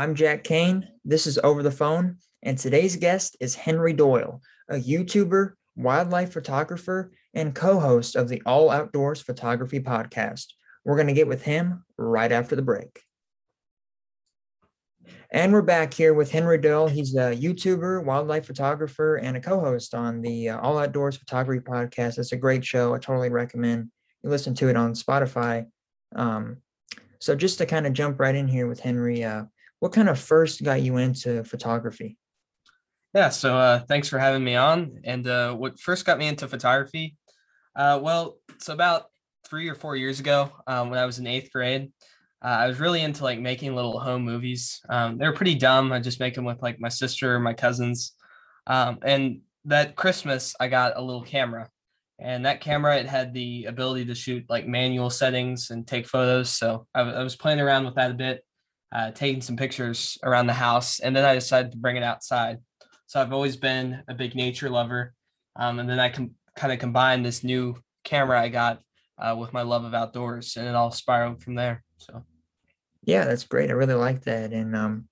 I'm Jac Cain. This is Over the Phone, and today's guest is Henry Doyle, a YouTuber, wildlife photographer, and co host of the All Outdoors Photography Podcast. We're going to get with him right after the break. And we're back here with Henry Doyle. He's a YouTuber, wildlife photographer, and a co host on the uh, All Outdoors Photography Podcast. It's a great show. I totally recommend you listen to it on Spotify. Um, so, just to kind of jump right in here with Henry, uh, what kind of first got you into photography? Yeah, so uh, thanks for having me on. And uh, what first got me into photography? Uh, well, it's about three or four years ago um, when I was in eighth grade. Uh, I was really into like making little home movies. Um, they were pretty dumb. I just make them with like my sister, or my cousins. Um, and that Christmas, I got a little camera. And that camera, it had the ability to shoot like manual settings and take photos. So I, w- I was playing around with that a bit uh, taking some pictures around the house, and then I decided to bring it outside. So I've always been a big nature lover, um, and then I can kind of combine this new camera I got uh, with my love of outdoors, and it all spiraled from there. So, yeah, that's great. I really like that. And um,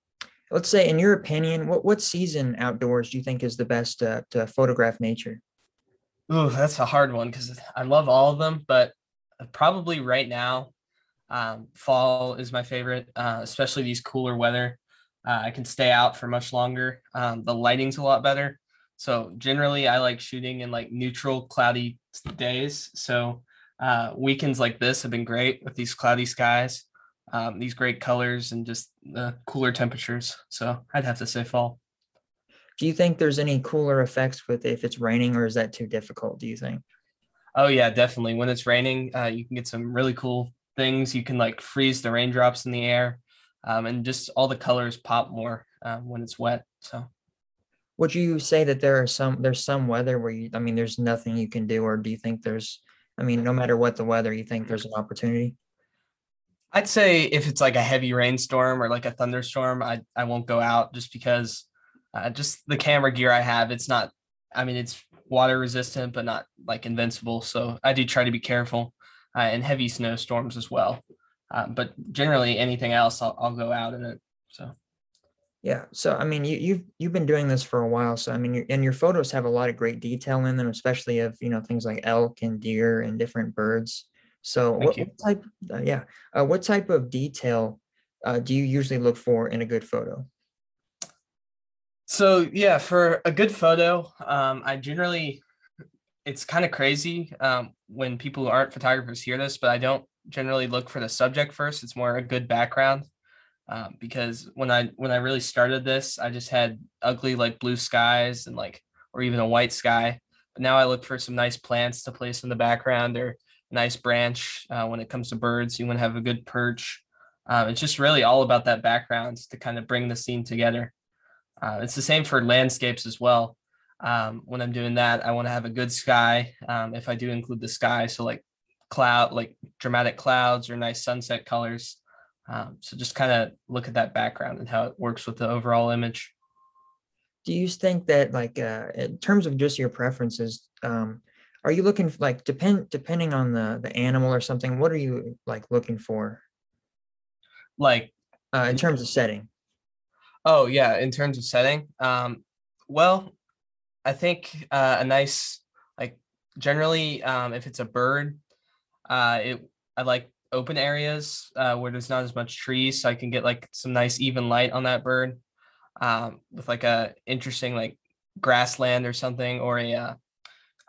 let's say, in your opinion, what what season outdoors do you think is the best uh, to photograph nature? Ooh, that's a hard one because I love all of them, but probably right now um, fall is my favorite, uh, especially these cooler weather. Uh, I can stay out for much longer. Um, the lighting's a lot better. So generally, I like shooting in like neutral, cloudy days. So uh, weekends like this have been great with these cloudy skies, um, these great colors, and just the cooler temperatures. So I'd have to say fall. Do you think there's any cooler effects with if it's raining, or is that too difficult? Do you think? Oh yeah, definitely. When it's raining, uh, you can get some really cool things. You can like freeze the raindrops in the air, um, and just all the colors pop more uh, when it's wet. So, would you say that there are some there's some weather where you I mean there's nothing you can do, or do you think there's I mean no matter what the weather, you think there's an opportunity? I'd say if it's like a heavy rainstorm or like a thunderstorm, I I won't go out just because uh, just the camera gear I have, it's not. I mean, it's water resistant, but not like invincible. So I do try to be careful uh, and heavy snowstorms as well. Uh, but generally, anything else, I'll, I'll go out in it. So. Yeah. So I mean, you, you've you've been doing this for a while. So I mean, and your photos have a lot of great detail in them, especially of you know things like elk and deer and different birds. So what, what, type? Uh, yeah. Uh, what type of detail uh, do you usually look for in a good photo? So yeah, for a good photo, um, I generally it's kind of crazy um, when people who aren't photographers hear this, but I don't generally look for the subject first. It's more a good background um, because when I when I really started this, I just had ugly like blue skies and like or even a white sky. But now I look for some nice plants to place in the background or nice branch. Uh, when it comes to birds, you want to have a good perch. Um, it's just really all about that background to kind of bring the scene together. Uh, it's the same for landscapes as well um, when I'm doing that, I want to have a good sky. Um, if I do include the sky, so like cloud, like dramatic clouds or nice sunset colors. Um, so just kind of look at that background and how it works with the overall image. Do you think that, like, uh, in terms of just your preferences, um, are you looking like depend depending on the the animal or something? What are you like looking for? Like, uh, in terms of setting. Oh yeah, in terms of setting. Um, well, I think uh, a nice like generally um, if it's a bird, uh, it I like open areas uh, where there's not as much trees, so I can get like some nice even light on that bird um, with like a interesting like grassland or something or a uh,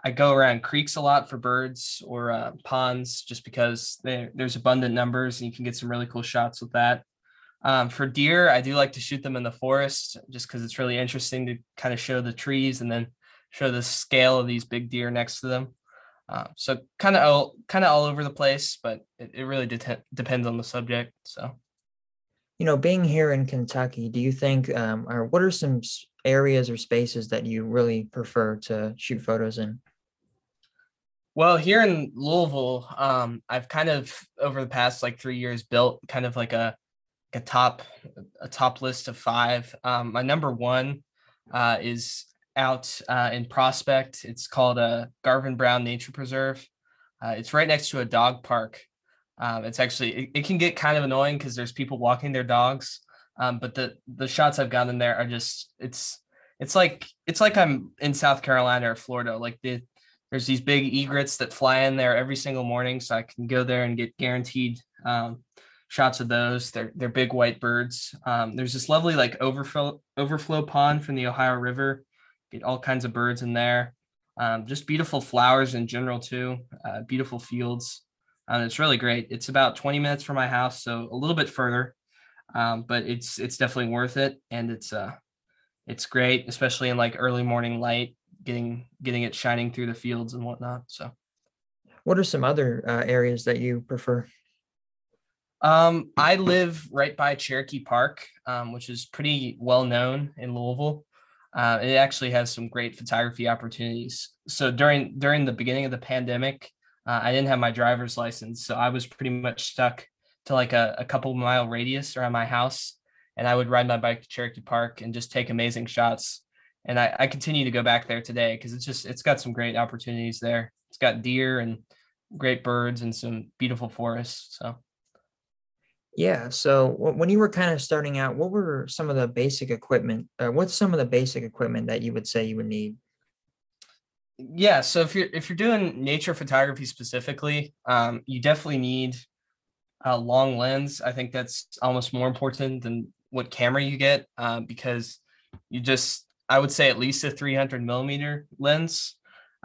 I go around creeks a lot for birds or uh, ponds just because there's abundant numbers and you can get some really cool shots with that. Um, for deer, I do like to shoot them in the forest just because it's really interesting to kind of show the trees and then show the scale of these big deer next to them. Uh, so kind of all kind of all over the place, but it, it really de- depends on the subject. So, you know, being here in Kentucky, do you think, um, or what are some areas or spaces that you really prefer to shoot photos in? Well, here in Louisville, um, I've kind of over the past like three years built kind of like a a top a top list of five. Um, my number one uh, is out uh, in Prospect. It's called a uh, Garvin Brown Nature Preserve. Uh, it's right next to a dog park. Um, it's actually it, it, can get kind of annoying because there's people walking their dogs, Um, but the the shots I've gotten there are just it's it's like it's like I'm in South Carolina or Florida. Like the there's these big egrets that fly in there every single morning, so I can go there and get guaranteed um, shots of those. They're they're big white birds. Um, there's this lovely like overflow overflow pond from the Ohio River. Get all kinds of birds in there. Um, just beautiful flowers in general too. Uh, beautiful fields. Um, it's really great. It's about 20 minutes from my house, so a little bit further, um, but it's it's definitely worth it, and it's uh it's great, especially in like early morning light, getting getting it shining through the fields and whatnot. So, what are some other uh, areas that you prefer? Um, I live right by Cherokee Park, um, which is pretty well known in Louisville. Uh, it actually has some great photography opportunities. So during during the beginning of the pandemic, uh, I didn't have my driver's license, so I was pretty much stuck to like a, a couple mile radius around my house, and I would ride my bike to Cherokee Park and just take amazing shots. And I, I continue to go back there today because it's just it's got some great opportunities there. It's got deer and great birds and some beautiful forests. So yeah. So when you were kind of starting out, what were some of the basic equipment? Uh, what's some of the basic equipment that you would say you would need? Yeah. So if you're if you're doing nature photography specifically, um, you definitely need a long lens. I think that's almost more important than what camera you get uh, because you just I would say at least a 300 millimeter lens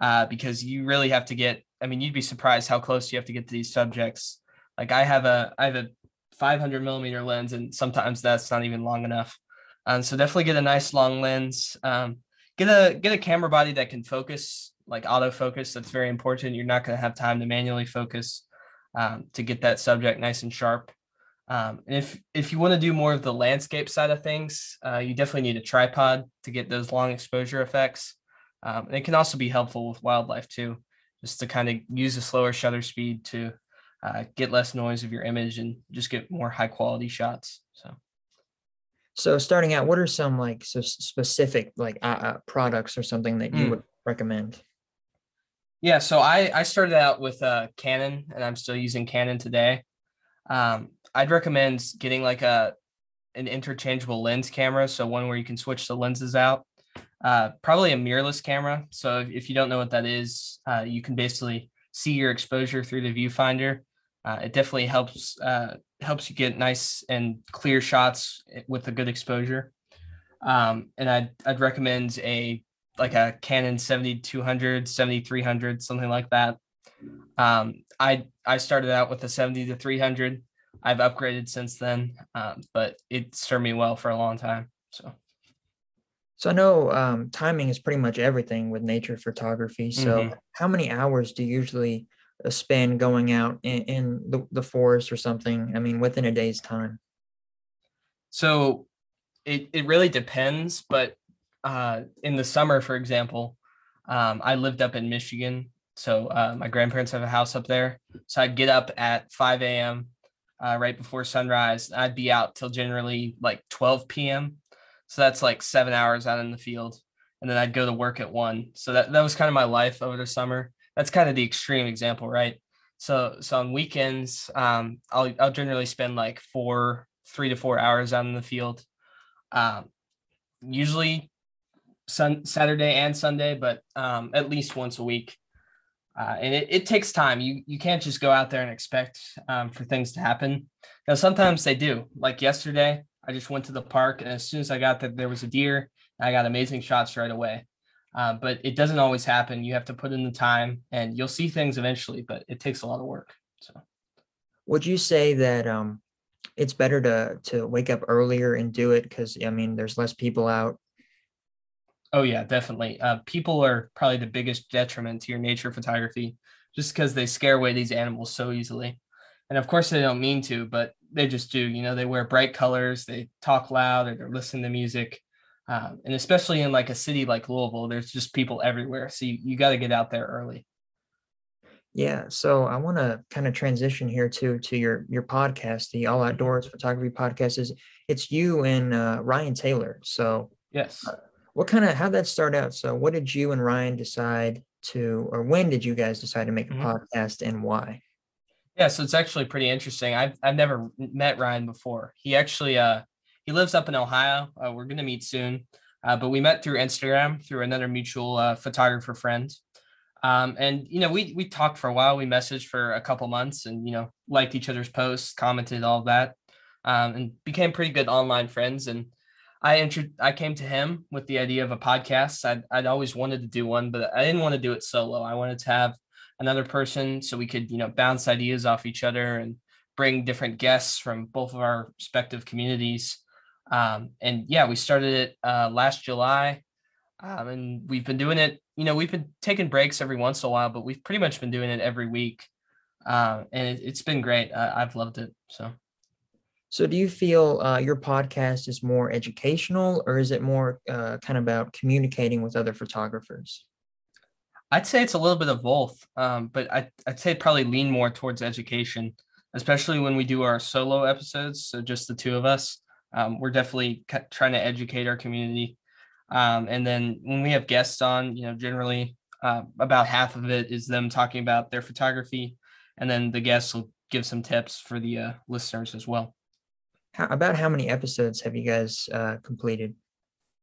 uh, because you really have to get. I mean, you'd be surprised how close you have to get to these subjects. Like I have a I have a 500 millimeter lens, and sometimes that's not even long enough. Um, so definitely get a nice long lens. Um, get a get a camera body that can focus, like autofocus. That's very important. You're not going to have time to manually focus um, to get that subject nice and sharp. Um, and if if you want to do more of the landscape side of things, uh, you definitely need a tripod to get those long exposure effects. Um, and it can also be helpful with wildlife too, just to kind of use a slower shutter speed to uh, get less noise of your image and just get more high quality shots. So, so starting out, what are some like so specific like uh, uh, products or something that you mm. would recommend? Yeah, so I I started out with uh, Canon, and I'm still using Canon today. Um, I'd recommend getting like a an interchangeable lens camera, so one where you can switch the lenses out. Uh, probably a mirrorless camera. So if, if you don't know what that is, uh, you can basically see your exposure through the viewfinder uh, it definitely helps uh, helps you get nice and clear shots with a good exposure. Um, and I'd I'd recommend a like a Canon 7200, 7300, something like that. Um, I I started out with a 70 to 300. I've upgraded since then, um, but it served me well for a long time. So. So I know um, timing is pretty much everything with nature photography. So mm-hmm. how many hours do you usually a spin going out in, in the, the forest or something? I mean, within a day's time. So it, it really depends, but uh, in the summer, for example, um, I lived up in Michigan. So uh, my grandparents have a house up there. So I'd get up at 5 a.m. Uh, right before sunrise. I'd be out till generally like 12 p.m. So that's like seven hours out in the field. And then I'd go to work at one. So that, that was kind of my life over the summer that's kind of the extreme example, right? So so on weekends, um, I'll I'll generally spend like four, three to four hours out in the field. Um, usually sun Saturday and Sunday, but um, at least once a week. Uh, and it, it takes time. You you can't just go out there and expect um, for things to happen. Now sometimes they do. Like yesterday, I just went to the park, and as soon as I got there, there was a deer, I got amazing shots right away. Uh, but it doesn't always happen. You have to put in the time, and you'll see things eventually. But it takes a lot of work. So, would you say that um, it's better to to wake up earlier and do it because I mean, there's less people out. Oh yeah, definitely. Uh, people are probably the biggest detriment to your nature photography, just because they scare away these animals so easily. And of course, they don't mean to, but they just do. You know, they wear bright colors, they talk loud, or they're listening to music um, and especially in like a city like Louisville, there's just people everywhere. So you, you got to get out there early. Yeah, so I want to kind of transition here to to your your podcast, the All Outdoors Photography Podcast. Is it's you and uh, Ryan Taylor. So yes, uh, what kind of how that start out? So what did you and Ryan decide to, or when did you guys decide to make a mm-hmm. podcast, and why? Yeah, so it's actually pretty interesting. I've I've never met Ryan before. He actually uh he lives up in Ohio. Uh, we're gonna meet soon, uh, but we met through Instagram through another mutual uh, photographer friend. Um, and you know, we we talked for a while. We messaged for a couple months, and you know, liked each other's posts, commented all that, um, and became pretty good online friends. And I entered, I came to him with the idea of a podcast. I'd I'd always wanted to do one, but I didn't want to do it solo. I wanted to have another person so we could you know bounce ideas off each other and bring different guests from both of our respective communities. Um, and yeah, we started it uh, last July, um, and we've been doing it. You know, we've been taking breaks every once in a while, but we've pretty much been doing it every week, uh, and it, has been great. I've loved it. So. So, do you feel uh, your podcast is more educational, or is it more uh, kind of about communicating with other photographers? I'd say it's a little bit of both, um, but I, I'd say probably lean more towards education especially when we do our solo episodes. So just the two of us, um, we're definitely trying to educate our community. Um, and then when we have guests on, you know, generally uh, about half of it is them talking about their photography, and then the guests will give some tips for the uh, listeners as well. How, about how many episodes have you guys uh, completed?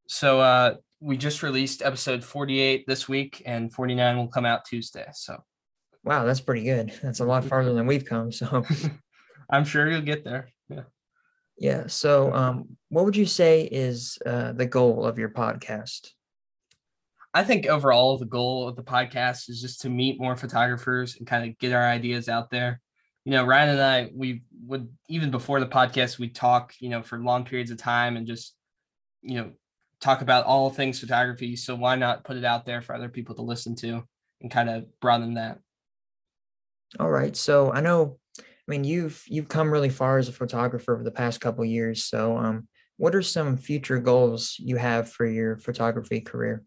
So uh, we just released episode 48 this week, and 49 will come out Tuesday. So Wow, that's pretty good. That's a lot farther than we've come. So I'm sure you'll get there. Yeah. So, um, what would you say is uh, the goal of your podcast? I think overall, the goal of the podcast is just to meet more photographers and kind of get our ideas out there. You know, Ryan and I, we would even before the podcast, we talk, you know, for long periods of time and just, you know, talk about all things photography. So why not put it out there for other people to listen to and kind of broaden that? All right. So I know, I mean, you've you've come really far as a photographer over the past couple years. So, um, what are some future goals you have for your photography career?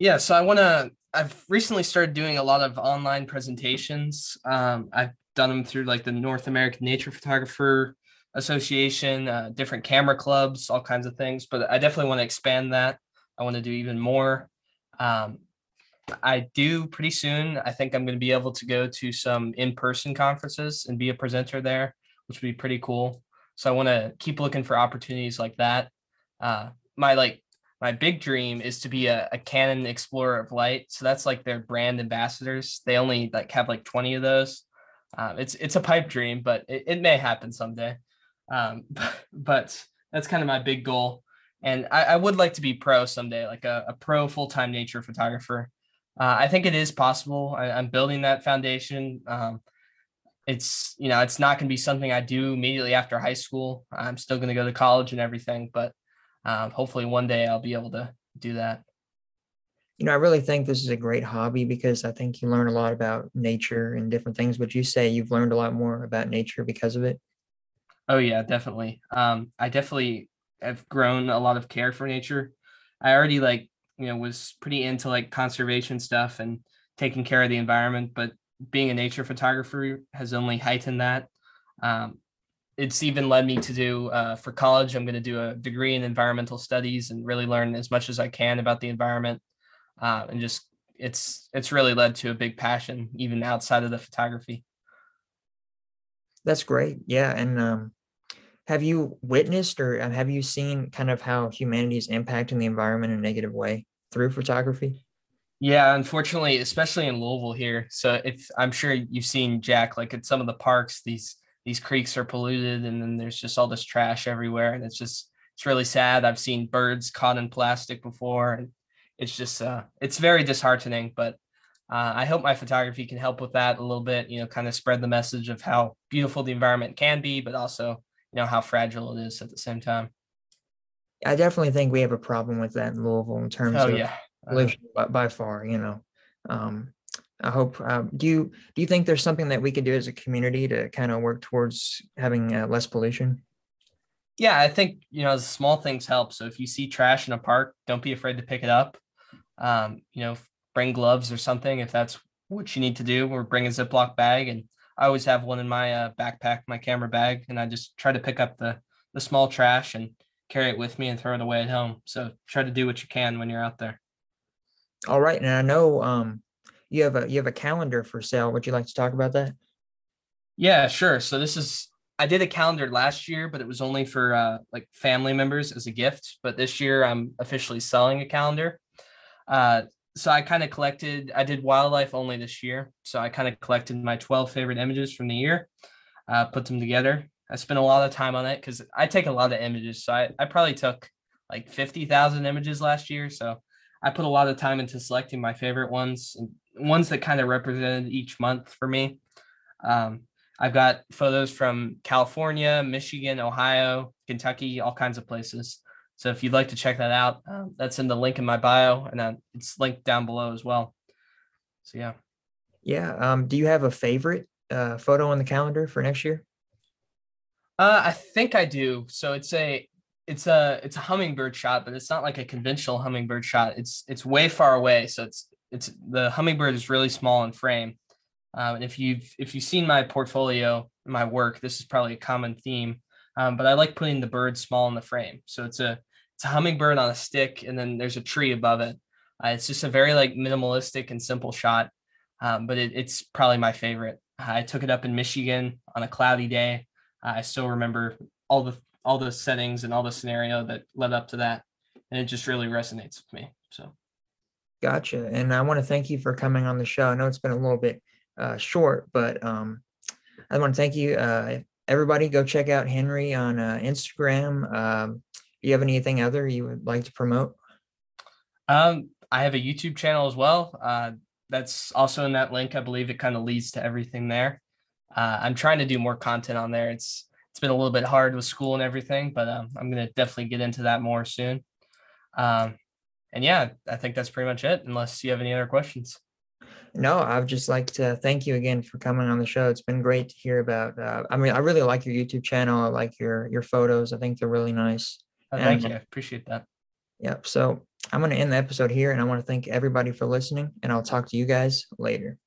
Yeah, so I want to. I've recently started doing a lot of online presentations. Um, I've done them through like the North American Nature Photographer Association, uh, different camera clubs, all kinds of things. But I definitely want to expand that. I want to do even more. Um, I do pretty soon. I think I'm going to be able to go to some in-person conferences and be a presenter there, which would be pretty cool. So I want to keep looking for opportunities like that. Uh, my like my big dream is to be a, a Canon Explorer of Light. So that's like their brand ambassadors. They only like have like 20 of those. Um, it's it's a pipe dream, but it, it may happen someday. Um, but, that's kind of my big goal. And I, I would like to be pro someday, like a, a pro full-time nature photographer uh, I think it is possible. I, am building that foundation. Um, it's you know it's not going to be something I do immediately after high school. I'm still going to go to college and everything, but um, hopefully one day I'll be able to do that. You know, I really think this is a great hobby because I think you learn a lot about nature and different things. Would you say you've learned a lot more about nature because of it? Oh yeah, definitely. Um, I definitely have grown a lot of care for nature. I already like you know was pretty into like conservation stuff and taking care of the environment but being a nature photographer has only heightened that. Um, it's even led me to do uh, for college i'm going to do a degree in environmental studies and really learn as much as i can about the environment. Uh, and just it's it's really led to a big passion even outside of the photography. That's great. Yeah and um, have you witnessed or uh, have you seen kind of how humanity is impacting the environment in a negative way through photography? Yeah, unfortunately, especially in Louisville here. So if I'm sure you've seen Jac, like at some of the parks, these these creeks are polluted, and then there's just all this trash everywhere, and it's just it's really sad. I've seen birds caught in plastic before, and it's just uh, it's very disheartening. But uh, I hope my photography can help with that a little bit. You know, kind of spread the message of how beautiful the environment can be, but also you know how fragile it is at the same time. I definitely think we have a problem with that in Louisville in terms oh, of yeah. pollution by, by, far. You know, um, I hope. Um, do you do you think there's something that we could do as a community to kind of work towards having uh, less pollution? Yeah, I think you know small things help. So if you see trash in a park, don't be afraid to pick it up. Um, you know, bring gloves or something if that's what you need to do, or bring a Ziploc bag. And I always have one in my uh, backpack, my camera bag, and I just try to pick up the the small trash and carry it with me and throw it away at home. So try to do what you can when you're out there. All right, and I know um, you have a you have a calendar for sale. Would you like to talk about that? Yeah, sure. So this is I did a calendar last year, but it was only for uh, like family members as a gift. But this year, I'm officially selling a calendar. Uh, so I kind of collected. I did wildlife only this year, so I kind of collected my 12 favorite images from the year, uh, put them together. I spent a lot of time on it because I take a lot of images. So I, I probably took like 50,000 images last year. So I put a lot of time into selecting my favorite ones and ones that kind of represented each month for me. Um, I've got photos from California, Michigan, Ohio, Kentucky, all kinds of places. So if you'd like to check that out, um, that's in the link in my bio, and uh, it's linked down below as well. So yeah. Yeah. Um, do you have a favorite uh, photo on the calendar for next year? Uh, I think I do. So it's a it's a it's a hummingbird shot, but it's not like a conventional hummingbird shot. It's it's way far away, so it's it's the hummingbird is really small in frame. Um, and if you've if you've seen my portfolio, my work, this is probably a common theme. Um, but I like putting the bird small in the frame. So it's a it's a hummingbird on a stick, and then there's a tree above it. Uh, it's just a very like minimalistic and simple shot, um, but it, it's probably my favorite. I took it up in Michigan on a cloudy day. I still remember all the all the settings and all the scenario that led up to that, and it just really resonates with me. So, gotcha. And I want to thank you for coming on the show. I know it's been a little bit uh, short, but um, I want to thank you. Uh, everybody, go check out Henry on uh, Instagram. Um, do you have anything other you would like to promote? Um, I have a YouTube channel as well. Uh, that's also in that link. I believe it kind of leads to everything there. Uh, I'm trying to do more content on there. It's it's been a little bit hard with school and everything, but um, I'm gonna definitely get into that more soon. Um, and yeah, I think that's pretty much it. Unless you have any other questions. No, I'd just like to thank you again for coming on the show. It's been great to hear about. Uh, I mean, I really like your YouTube channel. I like your your photos. I think they're really nice. Oh, thank and, you. I appreciate that. Yep. So I'm going to end the episode here, and I want to thank everybody for listening. And I'll talk to you guys later.